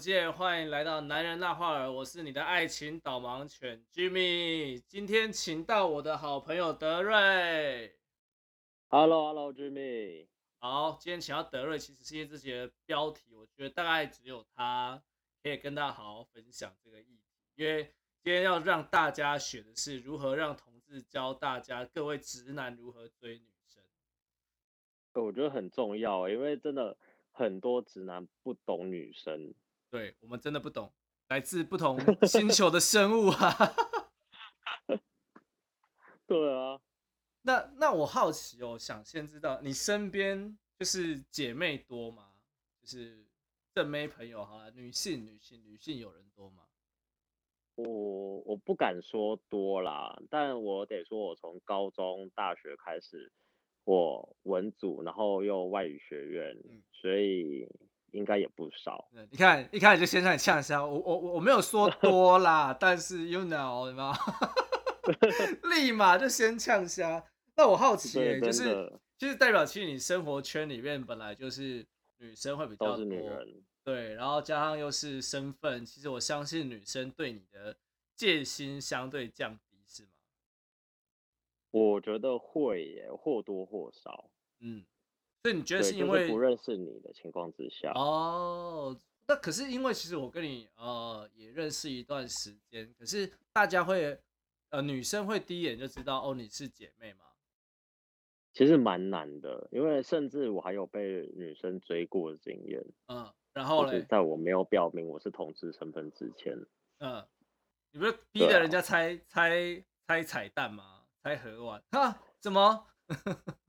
见，欢迎来到男人那话儿，我是你的爱情导盲犬 Jimmy，今天请到我的好朋友德瑞。Hello，Hello，Jimmy。好，今天请到德瑞，其实是因为这节标题，我觉得大概只有他可以跟大家好好分享这个议题，因为今天要让大家学的是如何让同志教大家，各位直男如何追女生。我觉得很重要，因为真的。很多直男不懂女生，对，我们真的不懂，来自不同星球的生物啊。对啊，那那我好奇哦，想先知道你身边就是姐妹多吗？就是正妹朋友哈，女性女性女性有人多吗？我我不敢说多啦，但我得说，我从高中、大学开始。我文组，然后又外语学院，嗯、所以应该也不少。你看，一开始就先让你呛一下，我我我没有说多啦，但是 you know 什么，立马就先呛虾。那我好奇、欸，就是就是代表其实你生活圈里面本来就是女生会比较多，人，对，然后加上又是身份，其实我相信女生对你的戒心相对降低。是吗我觉得会耶，或多或少。嗯，所以你觉得是因为、就是、不认识你的情况之下？哦，那可是因为其实我跟你呃也认识一段时间，可是大家会呃女生会第一眼就知道哦你是姐妹吗？其实蛮难的，因为甚至我还有被女生追过的经验。嗯，然后呢，在我没有表明我是同志身份之前。嗯，你不是逼着人家猜、啊、猜猜彩蛋吗？才喝完哈？怎么？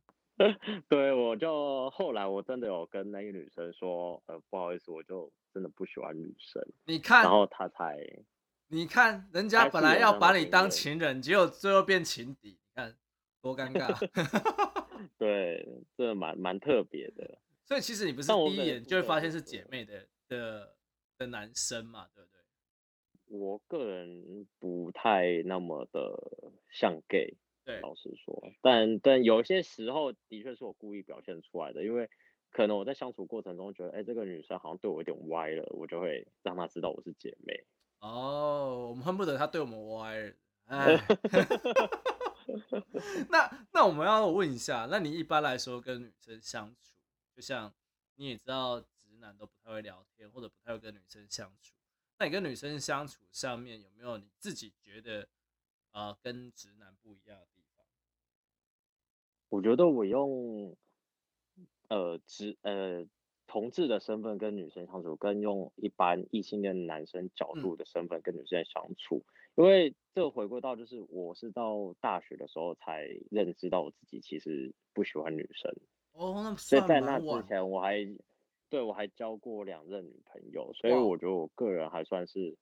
对，我就后来我真的有跟那个女生说，呃，不好意思，我就真的不喜欢女生。你看，然后她才，你看人家本来要把你当情人，结果最后变情敌，你看多尴尬。对，这蛮蛮特别的。所以其实你不是第一眼就会发现是姐妹的的的男生嘛，对不对？我个人不太那么的像 gay，对，老实说，但但有些时候的确是我故意表现出来的，因为可能我在相处过程中觉得，哎、欸，这个女生好像对我有点歪了，我就会让她知道我是姐妹。哦，我们恨不得她对我们歪 那那我们要问一下，那你一般来说跟女生相处，就像你也知道，直男都不太会聊天，或者不太会跟女生相处。那你跟女生相处上面有没有你自己觉得啊、呃、跟直男不一样的地方？我觉得我用呃直呃同志的身份跟女生相处，跟用一般异性恋男生角度的身份跟女生相处，嗯、因为这回归到就是我是到大学的时候才认知到我自己其实不喜欢女生哦，那所以在那之前我还。对，我还交过两任女朋友，所以我觉得我个人还算是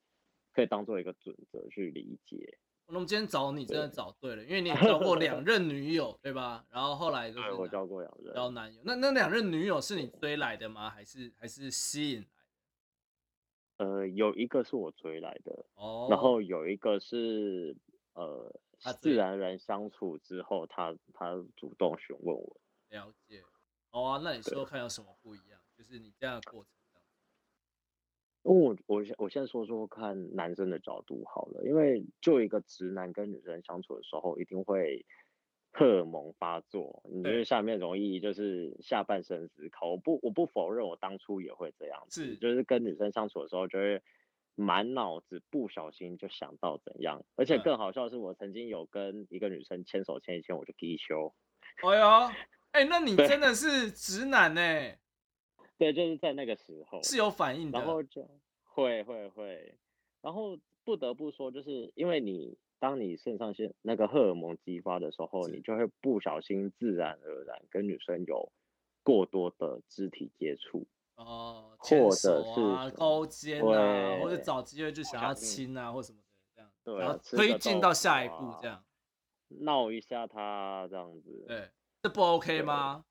可以当做一个准则去理解。那我们今天找你真的找对了，对因为你也交过两 任女友，对吧？然后后来就是我交过两任交男友。那那两任女友是你追来的吗？还是还是吸引来的？呃，有一个是我追来的，哦，然后有一个是呃自然而然相处之后，他他主动询问我。了解。好啊，那你说看有什么不一样？就是你这样的过程，因为我我先我先说说看男生的角度好了，因为就一个直男跟女生相处的时候，一定会荷尔蒙发作，你觉得下面容易就是下半身思考。我不我不否认，我当初也会这样子，是就是跟女生相处的时候，就会满脑子不小心就想到怎样，而且更好笑的是，我曾经有跟一个女生牵手牵一牵，我就低休。哎呦，哎、欸，那你真的是直男呢、欸？对，就是在那个时候是有反应。的，然后就会会会，然后不得不说，就是因为你当你肾上腺那个荷尔蒙激发的时候，你就会不小心自然而然跟女生有过多的肢体接触哦，或者是勾肩啊，或者。找机会就想要亲啊，或什么的这样，对，然后推进到下一步这样，闹一下他这样子，对，这不 OK 吗？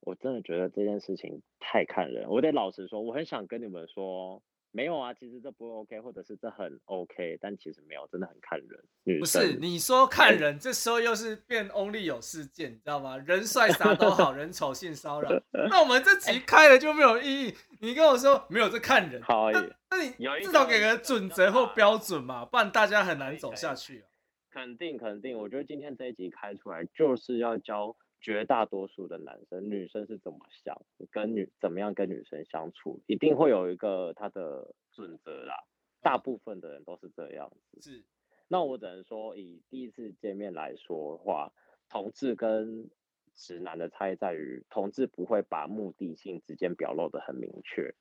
我真的觉得这件事情太看人，我得老实说，我很想跟你们说，没有啊，其实这不 OK，或者是这很 OK，但其实没有，真的很看人。女不是你说看人，欸、这时候又是变 Only 有事件，你知道吗？人帅啥都好，人丑性骚扰。那我们这集开了就没有意义。你跟我说没有，这看人。好，那那你至少给个准则或标准嘛，不然大家很难走下去，啊。肯定肯定，我觉得今天这一集开出来就是要教。绝大多数的男生、女生是怎么想，跟女怎么样跟女生相处，一定会有一个他的准则啦。大部分的人都是这样子。是。那我只能说，以第一次见面来说的话，同志跟直男的差异在于，同志不会把目的性之间表露得很明确。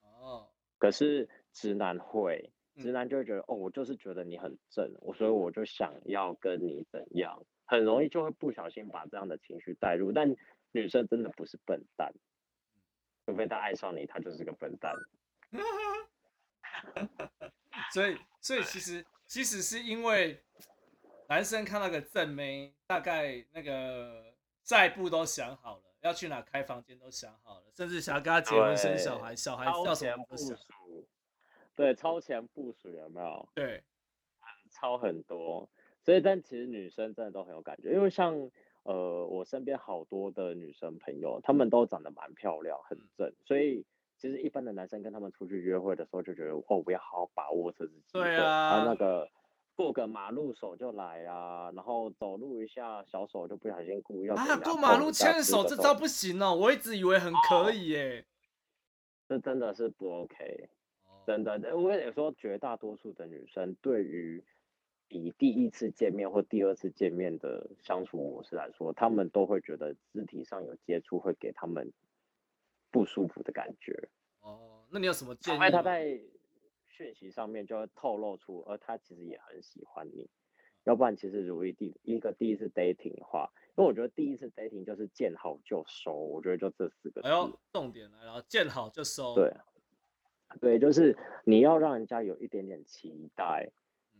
哦。可是直男会，直男就会觉得，哦，我就是觉得你很正，我所以我就想要跟你怎样。很容易就会不小心把这样的情绪带入，但女生真的不是笨蛋，除非她爱上你，她就是个笨蛋。所以，所以其实其实是因为男生看到个正妹，大概那个下一步都想好了，要去哪开房间都想好了，甚至想要跟她结婚生小孩，小孩要什么部署？对，超前部署有没有？对，超很多。所以，但其实女生真的都很有感觉，因为像呃，我身边好多的女生朋友，她们都长得蛮漂亮，很正。所以，其实一般的男生跟他们出去约会的时候，就觉得哦，我要好好把握这次机会。对啊。那个过个马路手就来啊，然后走路一下小手就不小心故意要。啊，过马路牵手这招不行哦，我一直以为很可以耶。这真的是不 OK，真的。我跟你说，绝大多数的女生对于。以第一次见面或第二次见面的相处模式来说，他们都会觉得肢体上有接触会给他们不舒服的感觉。哦，那你有什么建议？因为他在讯息上面就会透露出，而他其实也很喜欢你。要不然，其实如果第一个第一次 dating 的话，因为我觉得第一次 dating 就是见好就收，我觉得就这四个字。哎呦，重点来了，见好就收。对，对，就是你要让人家有一点点期待。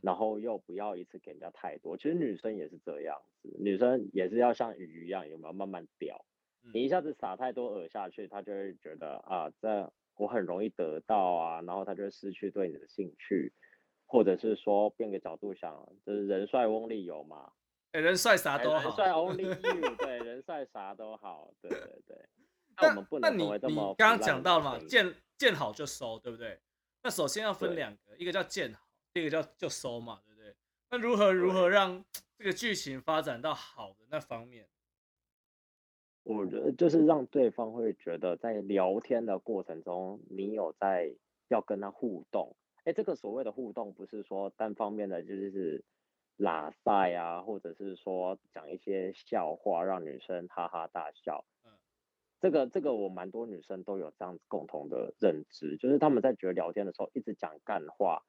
然后又不要一次给人家太多，其实女生也是这样子，女生也是要像鱼一样，有没有慢慢钓？你一下子撒太多饵下去，她就会觉得啊，这我很容易得到啊，然后她就会失去对你的兴趣，或者是说变个角度想，就是人帅 only 有嘛？哎，人帅啥都好，人帅 only you，对，人帅啥都好，对对对。那我们不能成为这么。你刚刚讲到了嘛，见见好就收，对不对？那首先要分两个，一个叫见好。这个叫就收嘛，对不对？那如何如何让这个剧情发展到好的那方面？我觉得就是让对方会觉得在聊天的过程中，你有在要跟他互动。哎，这个所谓的互动，不是说单方面的，就是拉赛啊，或者是说讲一些笑话让女生哈哈大笑。嗯，这个这个我蛮多女生都有这样子共同的认知，就是他们在觉得聊天的时候一直讲干话。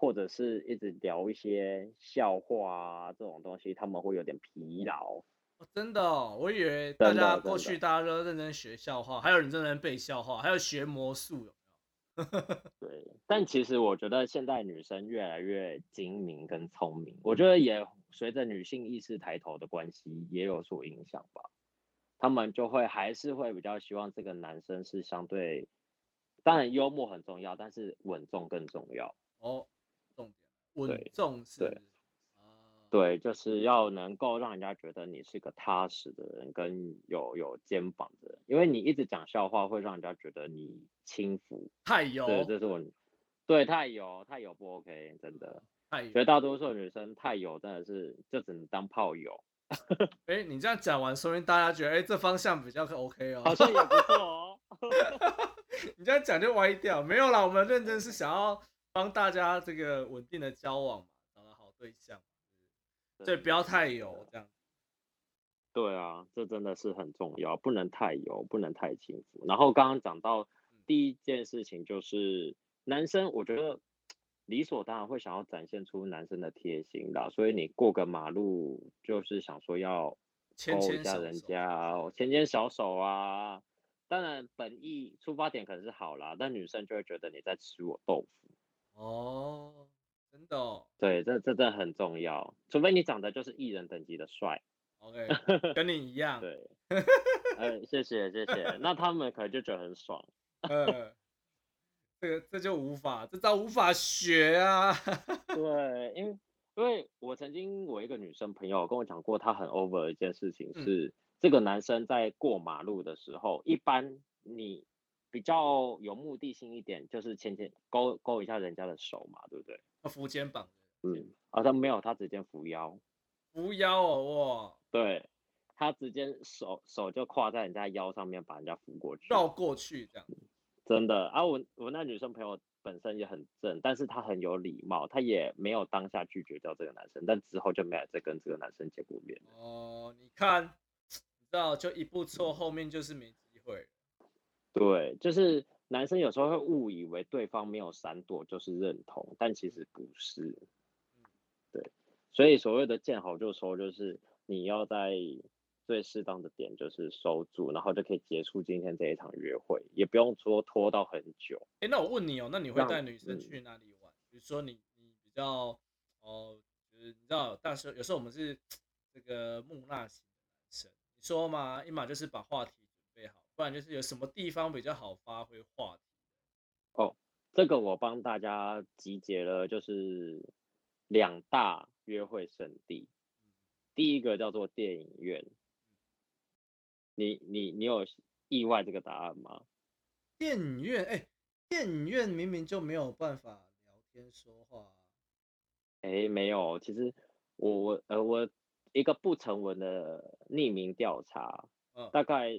或者是一直聊一些笑话啊，这种东西他们会有点疲劳。哦、真的、哦，我以为大家过去大家都认真学笑话，还有人认真背笑话，还有学魔术，有没有？对，但其实我觉得现在女生越来越精明跟聪明，我觉得也随着女性意识抬头的关系也有所影响吧。他们就会还是会比较希望这个男生是相对，当然幽默很重要，但是稳重更重要哦。稳重是，对，对，就是要能够让人家觉得你是个踏实的人，跟有有肩膀的人，因为你一直讲笑话，会让人家觉得你轻浮，太油，对，这是我，对，太油，太油不 OK，真的，太油，绝大多数女生太油，真的是就只能当炮友。哎、欸，你这样讲完，说明大家觉得，哎、欸，这方向比较 OK 哦，好像也不错哦。你这样讲就歪掉，没有啦，我们认真是想要。帮大家这个稳定的交往嘛，找到好对象，所以不要太油这样。对啊，这真的是很重要，不能太油，不能太轻浮。然后刚刚讲到第一件事情就是男生，我觉得理所当然会想要展现出男生的贴心的，所以你过个马路就是想说要牵一下人家，牵牵小手啊。当然本意出发点可能是好啦，但女生就会觉得你在吃我豆腐。哦，真的哦，对，这这真的很重要，除非你长得就是艺人等级的帅，OK，跟你一样，对，呃，谢谢谢谢，那他们可能就觉得很爽，呃，这个这就无法，这招无法学啊。对，因为因为我曾经我一个女生朋友跟我讲过，她很 over 的一件事情是，嗯、这个男生在过马路的时候，一般你比较有目的性一点，就是牵牵勾勾一下人家的手嘛，对不对？扶肩膀。嗯，好像没有，他直接扶腰。扶腰哦，哇。对。他直接手手就跨在人家腰上面，把人家扶过去，绕过去这样。真的啊，我我那女生朋友本身也很正，但是她很有礼貌，她也没有当下拒绝掉这个男生，但之后就没有再跟这个男生见过面。哦，你看，你知道，就一步错，后面就是没机会。对，就是男生有时候会误以为对方没有闪躲就是认同，但其实不是。对，所以所谓的见好就收，就是你要在。最适当的点就是收住，然后就可以结束今天这一场约会，也不用说拖到很久。哎，那我问你哦，那你会带女生去哪里玩？嗯、比如说你你比较哦，就是你知道，但是有时候我们是 这个木讷型的男生，你说嘛，一码就是把话题不然就是有什么地方比较好发挥话题。哦，这个我帮大家集结了，就是两大约会胜地，第一个叫做电影院。你你你有意外这个答案吗？电影院，哎、欸，电影院明明就没有办法聊天说话。哎、欸，没有，其实我我呃我一个不成文的匿名调查，嗯、大概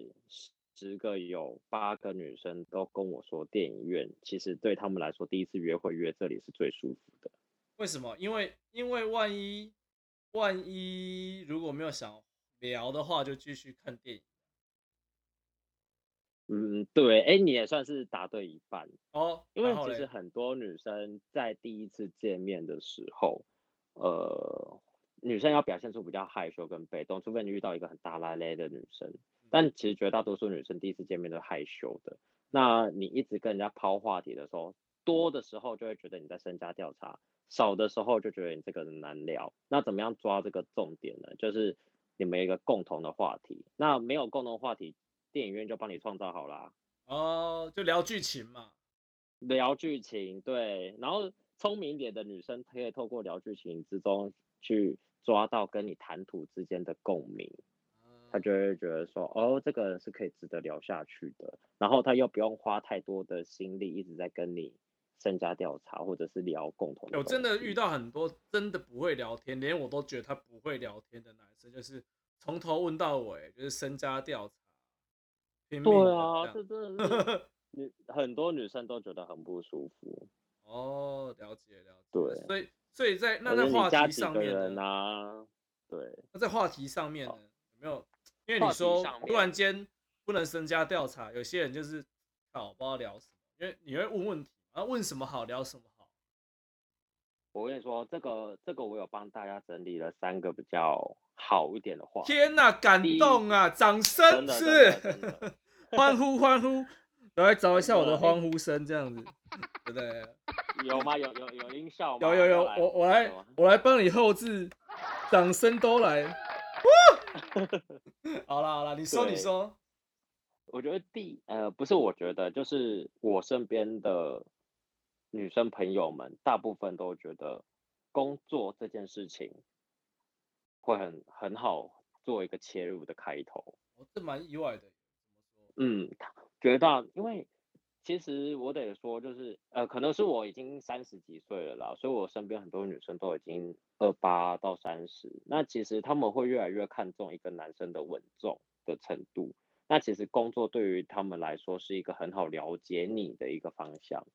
十个有八个女生都跟我说，电影院其实对他们来说，第一次约会约这里是最舒服的。为什么？因为因为万一万一如果没有想聊的话，就继续看电影。嗯，对，哎，你也算是答对一半哦。因为其实很多女生在第一次见面的时候，呃，女生要表现出比较害羞跟被动，除非你遇到一个很大拉咧的女生。但其实绝大多数女生第一次见面都害羞的。那你一直跟人家抛话题的时候，多的时候就会觉得你在身家调查，少的时候就觉得你这个人难聊。那怎么样抓这个重点呢？就是你们一个共同的话题。那没有共同话题。电影院就帮你创造好啦，哦，就聊剧情嘛，聊剧情，对，然后聪明一点的女生可以透过聊剧情之中去抓到跟你谈吐之间的共鸣，她就会觉得说，哦，这个人是可以值得聊下去的，然后他又不用花太多的心力一直在跟你深加调查或者是聊共同的。我真的遇到很多真的不会聊天，连我都觉得他不会聊天的男生，就是从头问到尾，就是深加调查。对啊，这真的是 女很多女生都觉得很不舒服。哦，了解了解。对，所以所以在那在话题上面呢，啊，对，那在话题上面呢，有没有？因为你说突然间不能身家调查，有些人就是搞不知道聊什么，因为你会问问题，啊，问什么好聊什么好。我跟你说，这个这个我有帮大家整理了三个比较好一点的话。天哪，感动啊！掌声是。欢呼欢呼，我来找一下我的欢呼声，这样子，对不对？有吗？有有有音效吗？有有有，我我来我来帮你后置，掌声都来。好了好了，你说你说。我觉得第呃不是，我觉得就是我身边的女生朋友们，大部分都觉得工作这件事情会很很好做一个切入的开头。我是蛮意外的。嗯，觉得，因为其实我得说，就是呃，可能是我已经三十几岁了啦，所以我身边很多女生都已经二八到三十，那其实他们会越来越看重一个男生的稳重的程度。那其实工作对于他们来说是一个很好了解你的一个方向。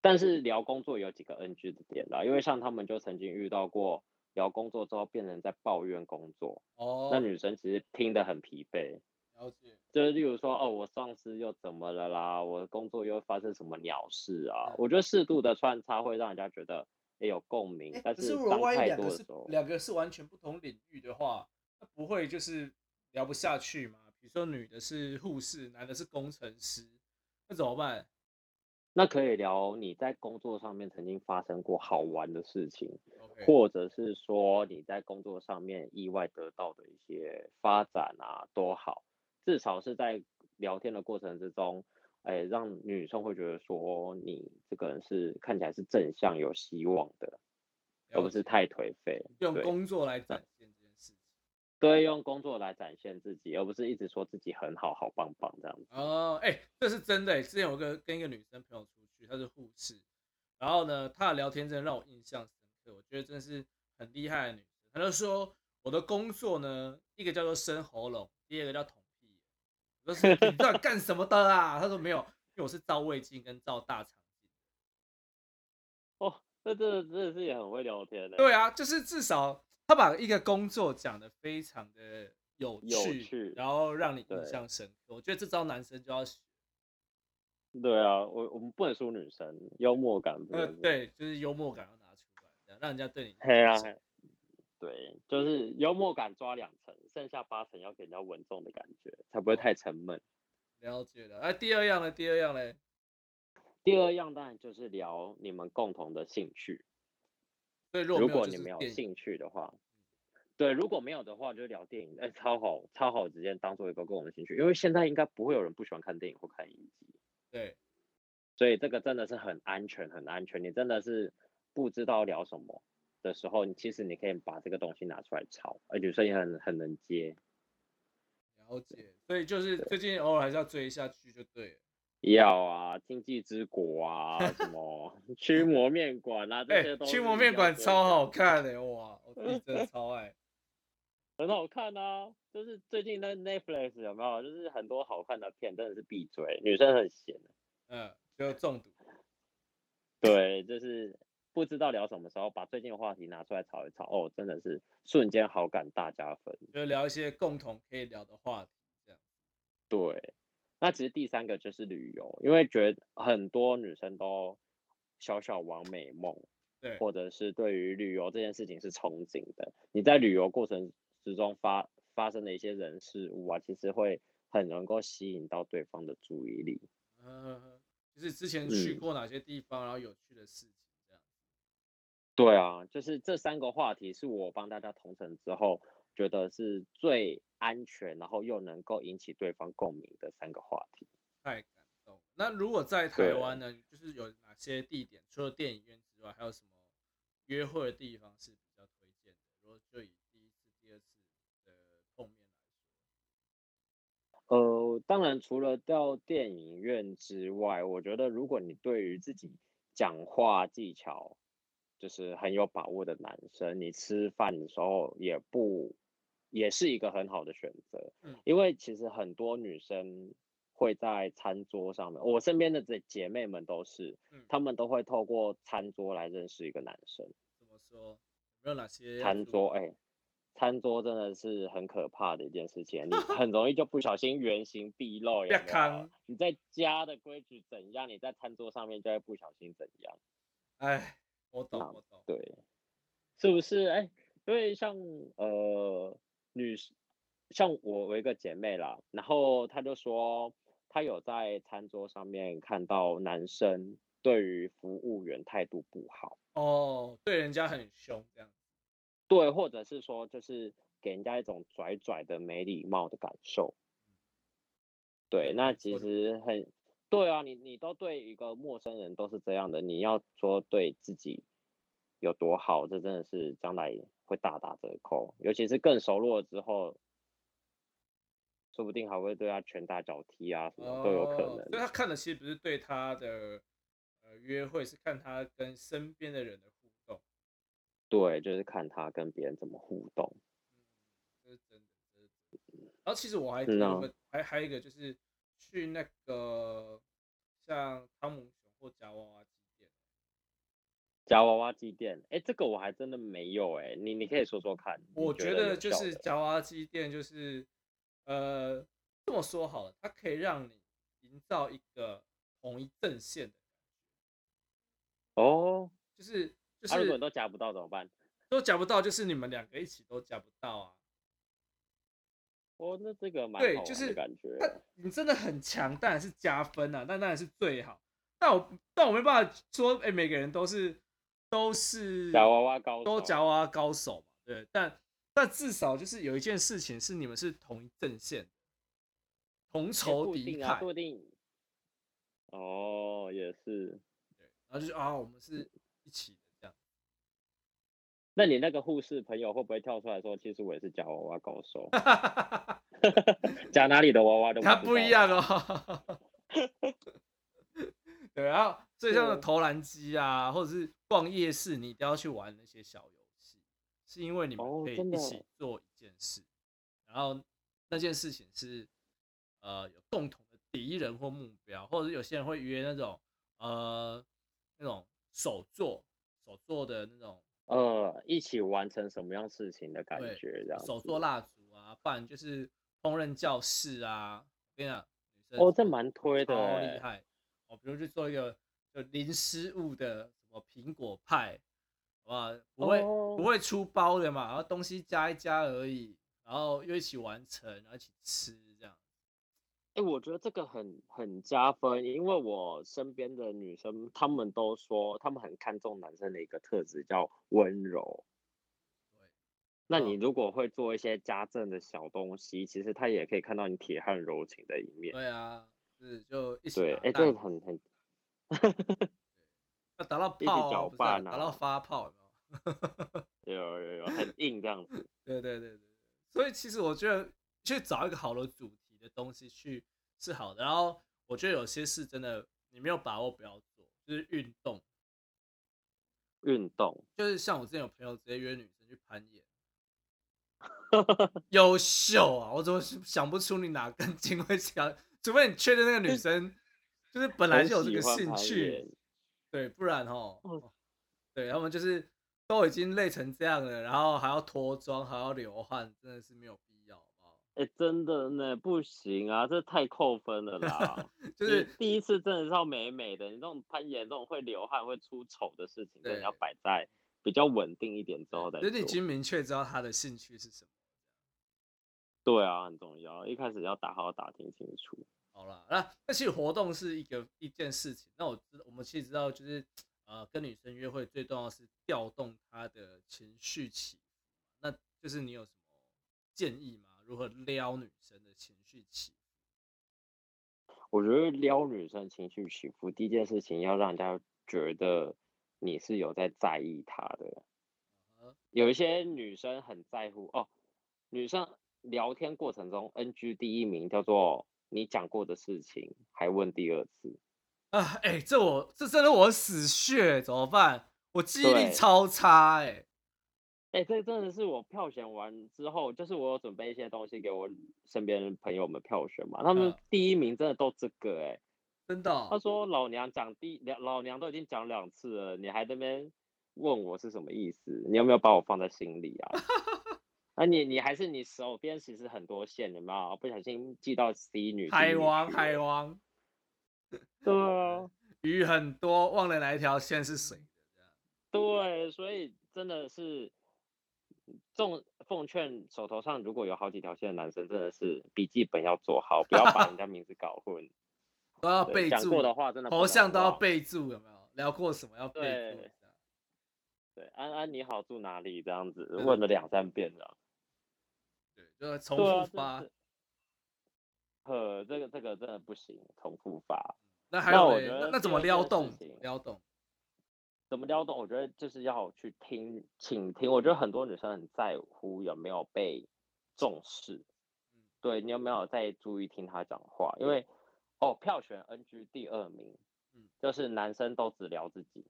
但是聊工作有几个 NG 的点啦，因为像他们就曾经遇到过聊工作之后变成在抱怨工作，哦，那女生其实听得很疲惫。了解，就是例如说，哦，我上司又怎么了啦？我的工作又发生什么鸟事啊？我觉得适度的穿插会让人家觉得也有共鸣。欸、但是当太多的时候，两个是完全不同领域的话，那不会就是聊不下去吗？比如说女的是护士，男的是工程师，那怎么办？那可以聊你在工作上面曾经发生过好玩的事情.或者是说你在工作上面意外得到的一些发展啊，多好。至少是在聊天的过程之中，哎，让女生会觉得说你这个人是看起来是正向有希望的，而不是太颓废。用工作来展现这件事情。对，用工作来展现自己，而不是一直说自己很好、好棒棒这样子。哦，哎，这是真的。之前有个跟一个女生朋友出去，她是护士，然后呢，她的聊天真的让我印象深刻。我觉得真的是很厉害的女生。她就说我的工作呢，一个叫做生喉咙，第二个叫捅。我说你知道干什么的啊？他说没有，因为我是照胃镜跟照大肠镜。哦，这真的真的是也很会聊天的。对啊，就是至少。他把一个工作讲得非常的有趣，有趣，然后让你印象深刻。我觉得这招男生就要学。对啊，我我们不能输女生，幽默感不能。对，就是幽默感要拿出来，让人家对你。对啊，对，就是幽默感抓两成，剩下八成要给人家稳重的感觉，才不会太沉闷。了解了。哎，第二样呢？第二样嘞？第二样当然就是聊你们共同的兴趣。如果你没有兴趣的话，对，如果没有的话，就聊电影，哎，超好，超好，直接当做一个共同的兴趣，因为现在应该不会有人不喜欢看电影或看影集，对，所以这个真的是很安全，很安全。你真的是不知道聊什么的时候，你其实你可以把这个东西拿出来炒，而女生也很很能接。了解，所以就是最近偶尔还是要追一下剧就对了。要啊，经济之国啊，什么 驱魔面馆啊，这些都。驱魔面馆超好看的、欸，哇，我自己真的 超爱，很好看啊。就是最近那 Netflix 有没有？就是很多好看的片，真的是必追。女生很闲，嗯，就中毒。对，就是不知道聊什么时候，把最近的话题拿出来炒一炒，哦，真的是瞬间好感大加分。就聊一些共同可以聊的话题，这样。对。那其实第三个就是旅游，因为觉得很多女生都小小完美梦，对，或者是对于旅游这件事情是憧憬的。你在旅游过程之中发发生的一些人事物啊，其实会很能够吸引到对方的注意力。嗯，就是之前去过哪些地方，嗯，然后有趣的事情。对啊，就是这三个话题是我帮大家同整之后。觉得是最安全，然后又能够引起对方共鸣的三个话题。太感动。那如果在台湾呢，就是有哪些地点，除了电影院之外，还有什么约会的地方是比较推荐的？如果就以第一次、第二次的碰面来说，呃，当然除了到电影院之外，我觉得如果你对于自己讲话技巧就是很有把握的男生，你吃饭的时候也不。也是一个很好的选择，因为其实很多女生会在餐桌上面，我身边的这姐妹们都是，她们都会透过餐桌来认识一个男生。怎么说？有，有哪些？餐桌，哎、欸，餐桌真的是很可怕的一件事情，你 很容易就不小心原形毕露。有有你在家的规矩怎样，你在餐桌上面就会不小心怎样。哎，我懂，我懂。对，是不是？哎、欸，因为像呃。女，像我有一个姐妹啦，然后她就说，她有在餐桌上面看到男生对于服务员态度不好哦，对人家很凶这样，对，或者是说就是给人家一种拽拽的没礼貌的感受，对，那其实很，对啊，你你都对一个陌生人都是这样的，你要说对自己有多好，这真的是将来。会大打折扣，尤其是更熟络了之后，说不定还会对他拳打脚踢啊，什么都有可能。所以他看的其实不是对他的呃约会，是看他跟身边的人的互动。对，就是看他跟别人怎么互动。嗯，这是真的，这是真的。然后其实我还觉得还还有一个就是去那个像汤姆熊或夹娃娃机店。夹娃娃机店，哎、欸，这个我还真的没有哎、欸，你你可以说说看。我觉得就是夹娃娃机店，就是呃这么说好了，它可以让你营造一个同一阵线的感觉。哦，就是就是，啊、如果都夹不到怎么办？都夹不到，就是你们两个一起都夹不到啊。哦，那这个蛮对，就是感觉。你真的很强，当然是加分啊，那当然是最好。但我但我没办法说，哎、欸，每个人都是。都是夹娃娃高手，都夹娃娃高手嘛，对，但但至少就是有一件事情是你们是同一阵线，同仇敌忾，哦，也是。对，然后就是啊，我们是一起。那你那个护士朋友会不会跳出来说，其实我也是夹娃娃高手？夹哪里的娃娃都不他不一样哦。对，然后所以像的投篮机啊，或者是逛夜市，你一定要去玩那些小游戏，是因为你们可以一起做一件事，哦、然后那件事情是呃有共同的敌人或目标，或者有些人会约那种呃那种手作手作的那种呃一起完成什么样事情的感觉，这样手做蜡烛啊，不然就是烹饪教室啊，我跟你讲，女生哦这蛮推的，好厉害。哦，比如去做一个就零失误的什么苹果派，好不好？不会、oh. 不会出包的嘛，然后东西加一加而已，然后又一起完成，然后一起吃这样。哎、欸，我觉得这个很很加分，因为我身边的女生，她们都说她们很看重男生的一个特质叫温柔。对，那你如果会做一些家政的小东西，其实他也可以看到你铁汉柔情的一面。对啊。是，就一起对，哎，这个很很，要打到 泡，不是打到发泡，有有 有有，很硬这样子。对对对对，所以其实我觉得去找一个好的主题的东西去是好的。然后我觉得有些事真的你没有把握不要做，就是运动。运动就是像我之前有朋友直接约女生去攀岩，优秀啊！我怎么想不出你哪根筋会想。除非你确定那个女生就是本来就有这个兴趣，对，不然哦，对，他们就是都已经累成这样了，然后还要脱妆，还要流汗，真的是没有必要？哎，真的呢，不行啊，这太扣分了啦。就是第一次真的是要美美的，你这种攀岩这种会流汗、会出丑的事情，对，要摆在比较稳定一点之后再做。就是你已经明确知道他的兴趣是什么。对啊，很重要，一开始要打好打听清楚。好了，那那其实活动是一个一件事情。那我知我们其实知道，就是呃，跟女生约会最重要是调动她的情绪起伏。那就是你有什么建议吗？如何撩女生的情绪起伏？我觉得撩女生情绪起伏，第一件事情要让人家觉得你是有在在意她的。有一些女生很在乎哦，女生。聊天过程中，NG 第一名叫做你讲过的事情还问第二次啊！哎、欸，这我这真的我死穴，怎么办？我记忆力超差哎、欸！哎、欸，这真的是我票选完之后，就是我有准备一些东西给我身边朋友们票选嘛，他们第一名真的都这个哎、欸，真的、哦。他说老娘讲第两，老娘都已经讲两次了，你还在那边问我是什么意思？你有没有把我放在心里啊？啊你，你你还是你手边其实很多线的嘛，不小心记到 C 女。海王，海王。对啊，鱼很多，忘了哪一条线是谁。对，所以真的是，众奉劝手头上如果有好几条线的男生，真的是笔记本要做好，不要把人家名字搞混。都要备注。讲过的话真的。头像都要备注，有没有？聊过什么要备注？对，对，安安你好，住哪里？这样子问了两三遍了。就重复发，呃、啊，这个这个真的不行，重复发。那还有那，那怎么撩动？撩动？怎么撩动？我觉得就是要去听，倾听。我觉得很多女生很在乎有没有被重视，嗯、对你有没有在注意听她讲话？因为哦，票选 NG 第二名，嗯，就是男生都只聊自己，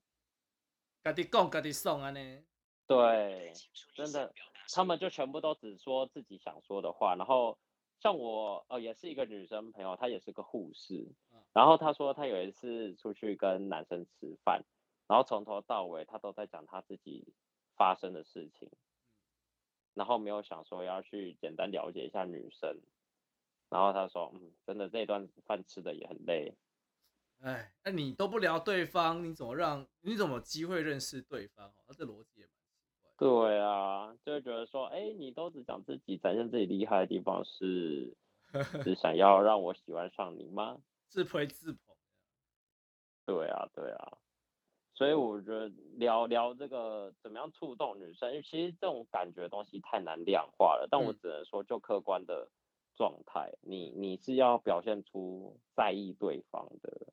家己讲家己送啊呢？对，真的。他们就全部都只说自己想说的话，然后像我，呃，也是一个女生朋友，她也是个护士，然后她说她有一次出去跟男生吃饭，然后从头到尾他都在讲他自己发生的事情，然后没有想说要去简单了解一下女生，然后他说，嗯，真的这段饭吃的也很累，哎，那你都不聊对方，你怎么让你怎么有机会认识对方？哦，这逻辑也蛮奇怪。对啊，就会觉得说，哎，你都只讲自己，展现自己厉害的地方是，只想要让我喜欢上你吗？自吹自捧。对啊，对啊，所以我觉得聊聊这个怎么样触动女生，其实这种感觉的东西太难量化了。但我只能说，就客观的状态，嗯、你你是要表现出在意对方的，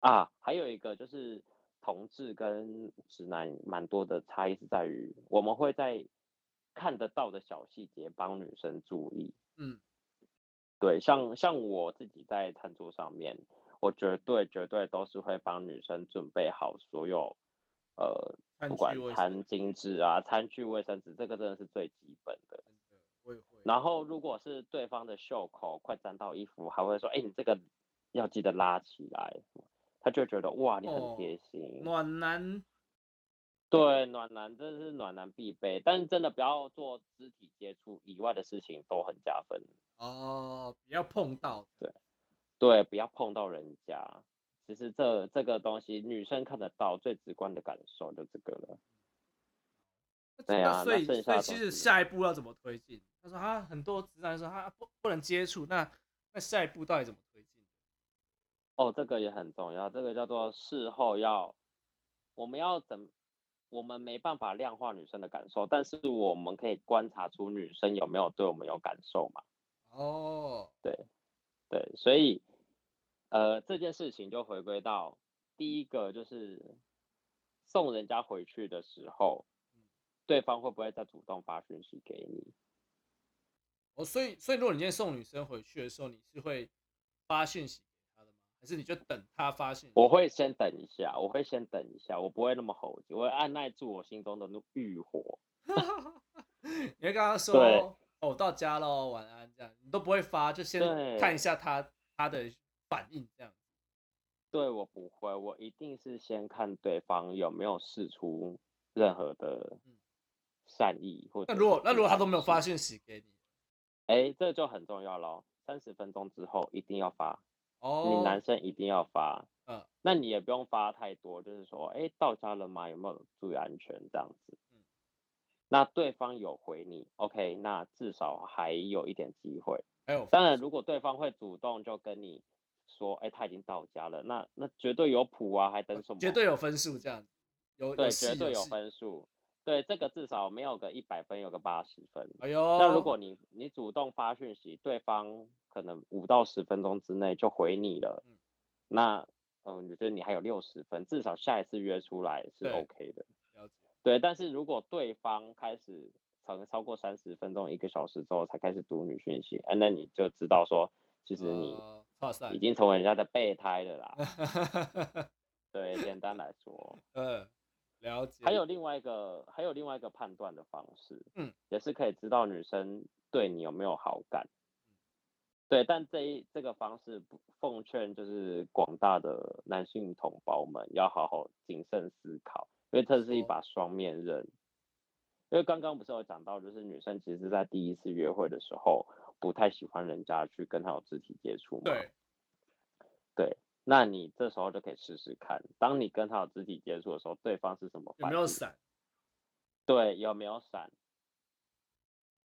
啊，还有一个就是同志跟直男蛮多的差异是在于，我们会在看得到的小细节帮女生注意。嗯，对，像像我自己在餐桌上面，我绝对绝对都是会帮女生准备好所有，呃，不管餐巾纸啊、餐具、卫生纸，这个真的是最基本的。然后如果是对方的袖口快沾到衣服，还会说：“哎，你这个要记得拉起来。”他就觉得哇，你很贴心，哦、暖男。对，暖男这是暖男必备，但是真的不要做肢体接触以外的事情都很加分哦，不要碰到，对，对，不要碰到人家。其实这这个东西女生看得到，最直观的感受就这个了。对啊，所以所以其实下一步要怎么推进？他说他很多直男说他不不能接触，那那下一步到底怎么推进？哦，这个也很重要，这个叫做事后要，我们要怎，我们没办法量化女生的感受，但是我们可以观察出女生有没有对我们有感受嘛？哦，对，对，所以，呃，这件事情就回归到第一个，就是送人家回去的时候，对方会不会再主动发讯息给你？哦，所以，所以如果你今天送女生回去的时候，你是会发讯息？还是你就等她发现，我会先等一下，我会先等一下，我不会那么猴急，我会按耐住我心中的那欲火。你会跟她说，哦，我到家喽，晚安，这样你都不会发，就先看一下她她的反应，这样。对，我不会，我一定是先看对方有没有试出任何的善意，或者那如果那如果他都没有发信息给你，哎，这就很重要喽，三十分钟之后一定要发。哦，你男生一定要发，嗯，那你也不用发太多，就是说，哎，到家了吗？有没有注意安全这样子？嗯，那对方有回你，OK，那至少还有一点机会。当然，如果对方会主动就跟你说，哎，他已经到家了，那那绝对有谱啊，还等什么？绝对有分数这样，有对，绝对有分数。对，这个至少没有个一百分，有个八十分。哎呦，那如果你你主动发讯息，对方可能五到十分钟之内就回你了，嗯、那嗯，我觉得你还有六十分，至少下一次约出来是 OK 的。了解。对，但是如果对方开始可能超过三十分钟、一个小时之后才开始读女讯息，哎，那你就知道说，其实你已经成为人家的备胎了啦。呃、对，简单来说，嗯。了解。还有另外一个，还有另外一个判断的方式，嗯，也是可以知道女生对你有没有好感。对，但这一这个方式，奉劝就是广大的男性同胞们要好好谨慎思考，因为这是一把双面刃。哦、因为刚刚不是有讲到，就是女生其实在第一次约会的时候，不太喜欢人家去跟他有肢体接触嘛。对。对。那你这时候就可以试试看，当你跟他有肢体接触的时候，对方是什么反应？有没有闪？对，有没有闪？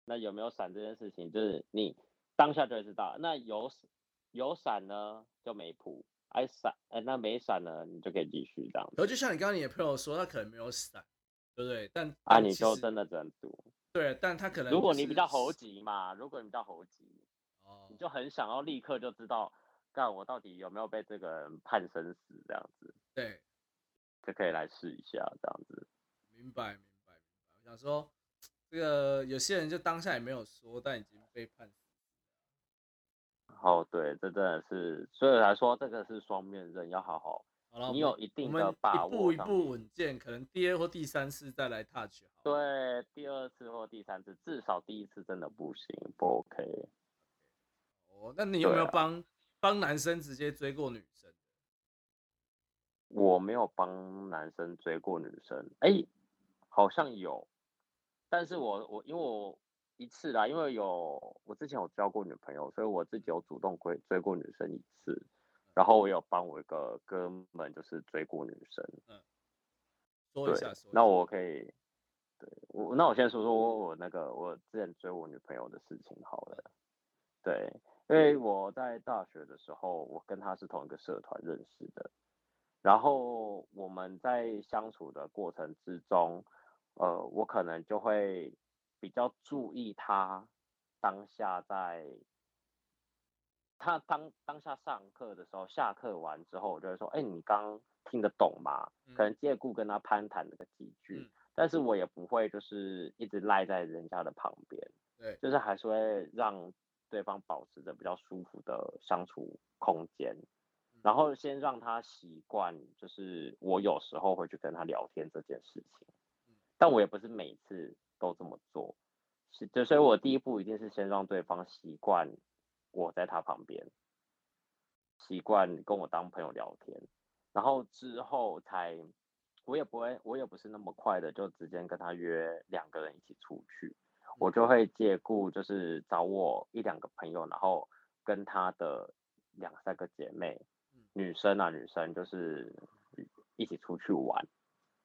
那有没有闪这件事情，就是你当下就会知道。那有有闪呢，就没谱；哎闪，哎那没闪呢，你就可以继续这样。然后就像你刚刚你的朋友说，他可能没有闪，对不对？但啊，你就真的只能赌。对，但他可能、如果你比较猴急嘛，如果你比较猴急，哦，你就很想要立刻就知道。干我到底有没有被这个人判生死这样子？对，就可以来试一下这样子。明白，明白，明白。我想说，这个有些人就当下也没有说，但已经被判死。哦，对，这真的是，所以来说这个是双面刃，要好好。好了，你有一定的把握，一步一步稳健，可能第二或第三次再来 touch。对，第二次或第三次，至少第一次真的不行，不 OK。哦，那你有没有帮？帮男生直接追过女生？我没有帮男生追过女生，哎、欸，好像有，但是我我因为我一次啦，因为有我之前有交过女朋友，所以我自己有主动追追过女生一次，然后我有帮我一个哥们就是追过女生，嗯，说一下，说一下，那我。可以，对我那我先说说我我那个我之前追我女朋友的事情好了，对。因为我在大学的时候，我跟她是同一个社团认识的，然后我们在相处的过程之中，呃，我可能就会比较注意她当下在他当当下上课的时候，下课完之后，我就会说，哎、欸，你刚听得懂吗？可能借故跟他攀谈个几句，嗯、但是我也不会就是一直赖在人家的旁边，对，就是还是会让对方保持着比较舒服的相处空间，嗯、然后先让他习惯，就是我有时候会去跟他聊天这件事情，嗯、但我也不是每次都这么做，是，就所以我第一步一定是先让对方习惯。我在他旁边，习惯跟我当朋友聊天，然后之后才，我也不会，我也不是那么快的就直接跟他约两个人一起出去，我就会借故就是找我一两个朋友，然后跟他的两三个姐妹，女生啊女生就是一起出去玩，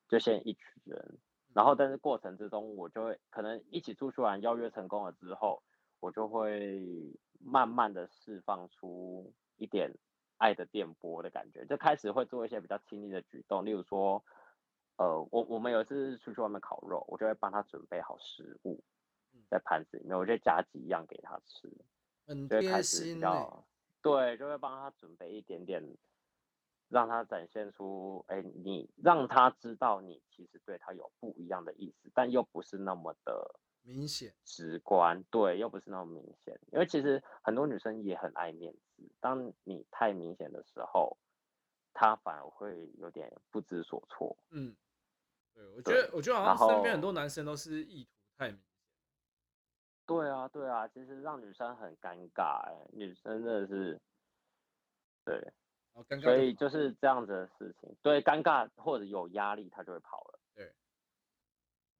就先一群人，然后。但是过程之中我就会可能一起出去玩邀约成功了之后，我就会。慢慢的释放出一点爱的电波的感觉，就开始会做一些比较亲密的举动，例如说，呃，我我们有一次出去外面烤肉，我就会帮他准备好食物，在盘子里面，我就夹几样给他吃，很贴心的，对，就会帮他准备一点点，让他展现出，哎，你让他知道你其实对他有不一样的意思，但又不是那么的。明显直观，对，又不是那么明显，因为其实很多女生也很爱面子，当你太明显的时候，她反而会有点不知所措。嗯，对，我觉得，我觉得好像身边很多男生都是意图太明显。对啊，对啊，其实让女生很尴尬，哎，女生真的是，对，所以就是这样子的事情，对，尴尬或者有压力，她就会跑了。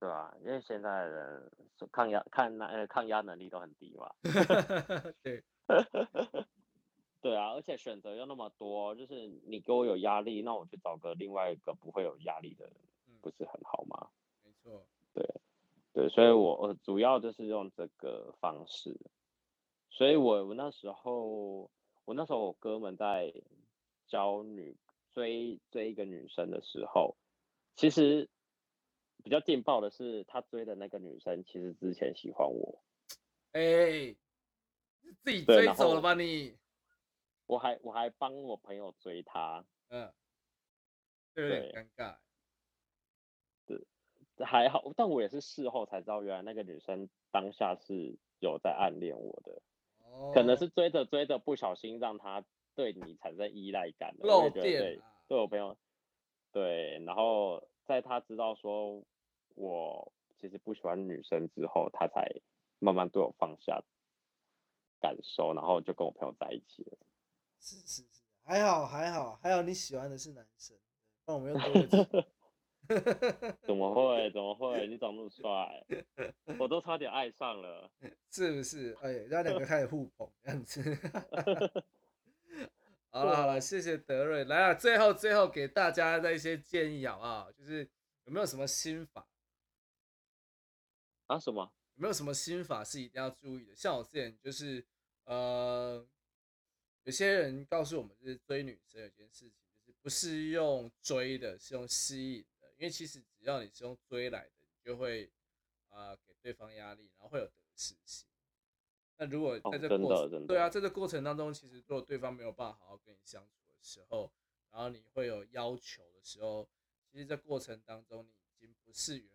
对啊，因为现在的人抗压、抗呃抗压能力都很低嘛。对，对啊，而且选择又那么多，就是你给我有压力，那我去找个另外一个不会有压力的人，不是很好吗？没错。对，对，所以我我主要就是用这个方式，所以我我那时候我那时候我哥们在教女追追一个女生的时候，其实。比较劲爆的是，他追的那个女生其实之前喜欢我，哎、欸，自己追走了吧你？我还我还帮我朋友追她，嗯，对，有点尴尬。对，还好，但我也是事后才知道，原来那个女生当下是有在暗恋我的，哦、可能是追着追着不小心让她对你产生依赖感了，漏电，对，对我朋友，对，然后在他知道说。我其实不喜欢女生之后，他才慢慢对我放下感受，然后就跟我朋友在一起了。是是是，还好还好还好，你喜欢的是男生，那我们又多了。怎么会？怎么会？你长那么帅，我都差点爱上了。是不是？哎，然后两个开始互捧这样子。好了好了，谢谢德瑞。来啊，最后最后给大家的一些建议好不好？就是有没有什么心法？啊，什么？有没有什么心法是一定要注意的？像我之前就是，呃，有些人告诉我们，就是追女生有件事情，就是不是用追的，是用吸引的。因为其实只要你是用追来的，你就会啊、呃、给对方压力，然后会有得失心。那如果在这过程，对啊，在这过程当中，其实如果对方没有办法好好跟你相处的时候，然后你会有要求的时候，其实，这过程当中，你已经不是原。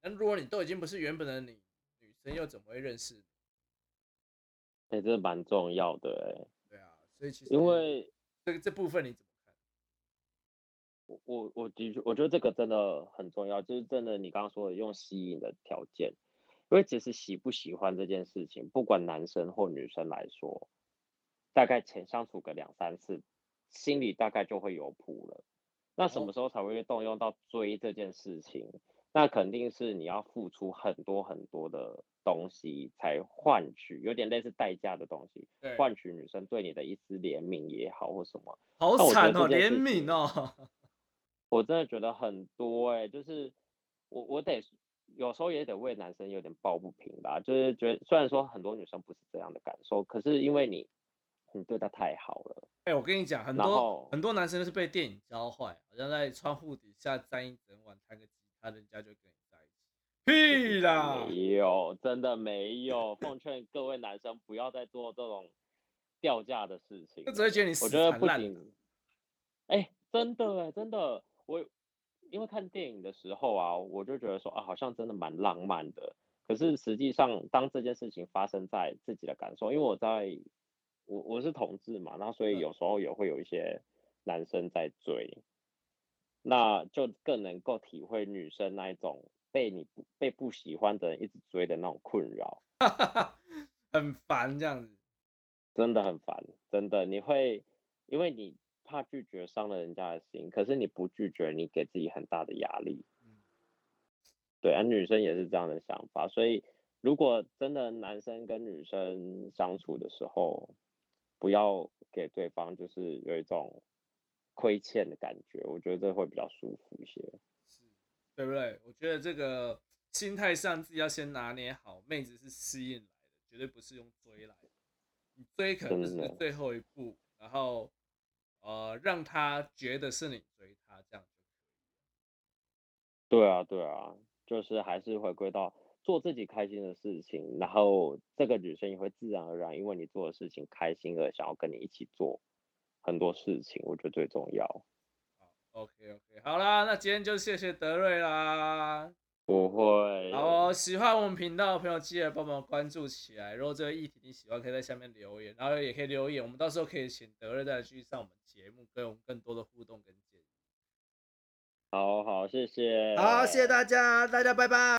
那如果你都已经不是原本的你，女生又怎么会认识你？哎、欸，这蛮重要的哎、欸。对啊，所以其实因为这个这部分你怎么看？我我我的确，我觉得这个真的很重要，就是真的你刚刚说的用吸引的条件，因为其实喜不喜欢这件事情，不管男生或女生来说，大概前相处个两三次，心里大概就会有谱了。那什么时候才会动用到追这件事情？那肯定是你要付出很多很多的东西，才换取有点类似代价的东西，换取女生对你的一丝怜悯也好，或什么。好惨哦，怜悯哦。我真的觉得很多哎、欸，就是我我得有时候也得为男生有点抱不平吧，就是觉得虽然说很多女生不是这样的感受，可是因为你你对他太好了。哎、欸，我跟你讲，很多很多男生都是被电影教坏，好像在窗户底下站一整晚弹个。他人家就跟你在一起，屁啦！没有，真的没有。奉劝各位男生不要再做这种掉价的事情。就只会觉得你我觉得不仅，哎、欸，真的哎，真的，我因为看电影的时候啊，我就觉得说啊，好像真的蛮浪漫的。可是实际上，当这件事情发生在自己的感受，因为我在我我是同志嘛，那所以有时候也会有一些男生在追，那就更能够体会女生那一种被你被不喜欢的人一直追的那种困扰。很烦这样子，真的很烦，真的你会因为你怕拒绝伤了人家的心，可是你不拒绝，你给自己很大的压力。嗯，对啊，女生也是这样的想法，所以如果真的男生跟女生相处的时候，不要给对方就是有一种亏欠的感觉，我觉得这会比较舒服一些，是，对不对？我觉得这个心态上自己要先拿捏好，妹子是吸引。绝对不是用追来的，你追可能是最后一步，然后呃让她觉得是你追她这样就可以。对啊，对啊，就是还是回归到做自己开心的事情，然后这个女生也会自然而然因为你做的事情开心而想要跟你一起做很多事情，我觉得最重要。好，OK OK，好啦，那今天就谢谢德瑞啦。不会。好，喜欢我们频道的朋友，记得帮忙关注起来。如果这个议题你喜欢，可以在下面留言，然后也可以留言，我们到时候可以请德瑞再继续上我们节目，跟我们更多的互动跟建议。好好，谢谢。好，谢谢大家，大家拜拜。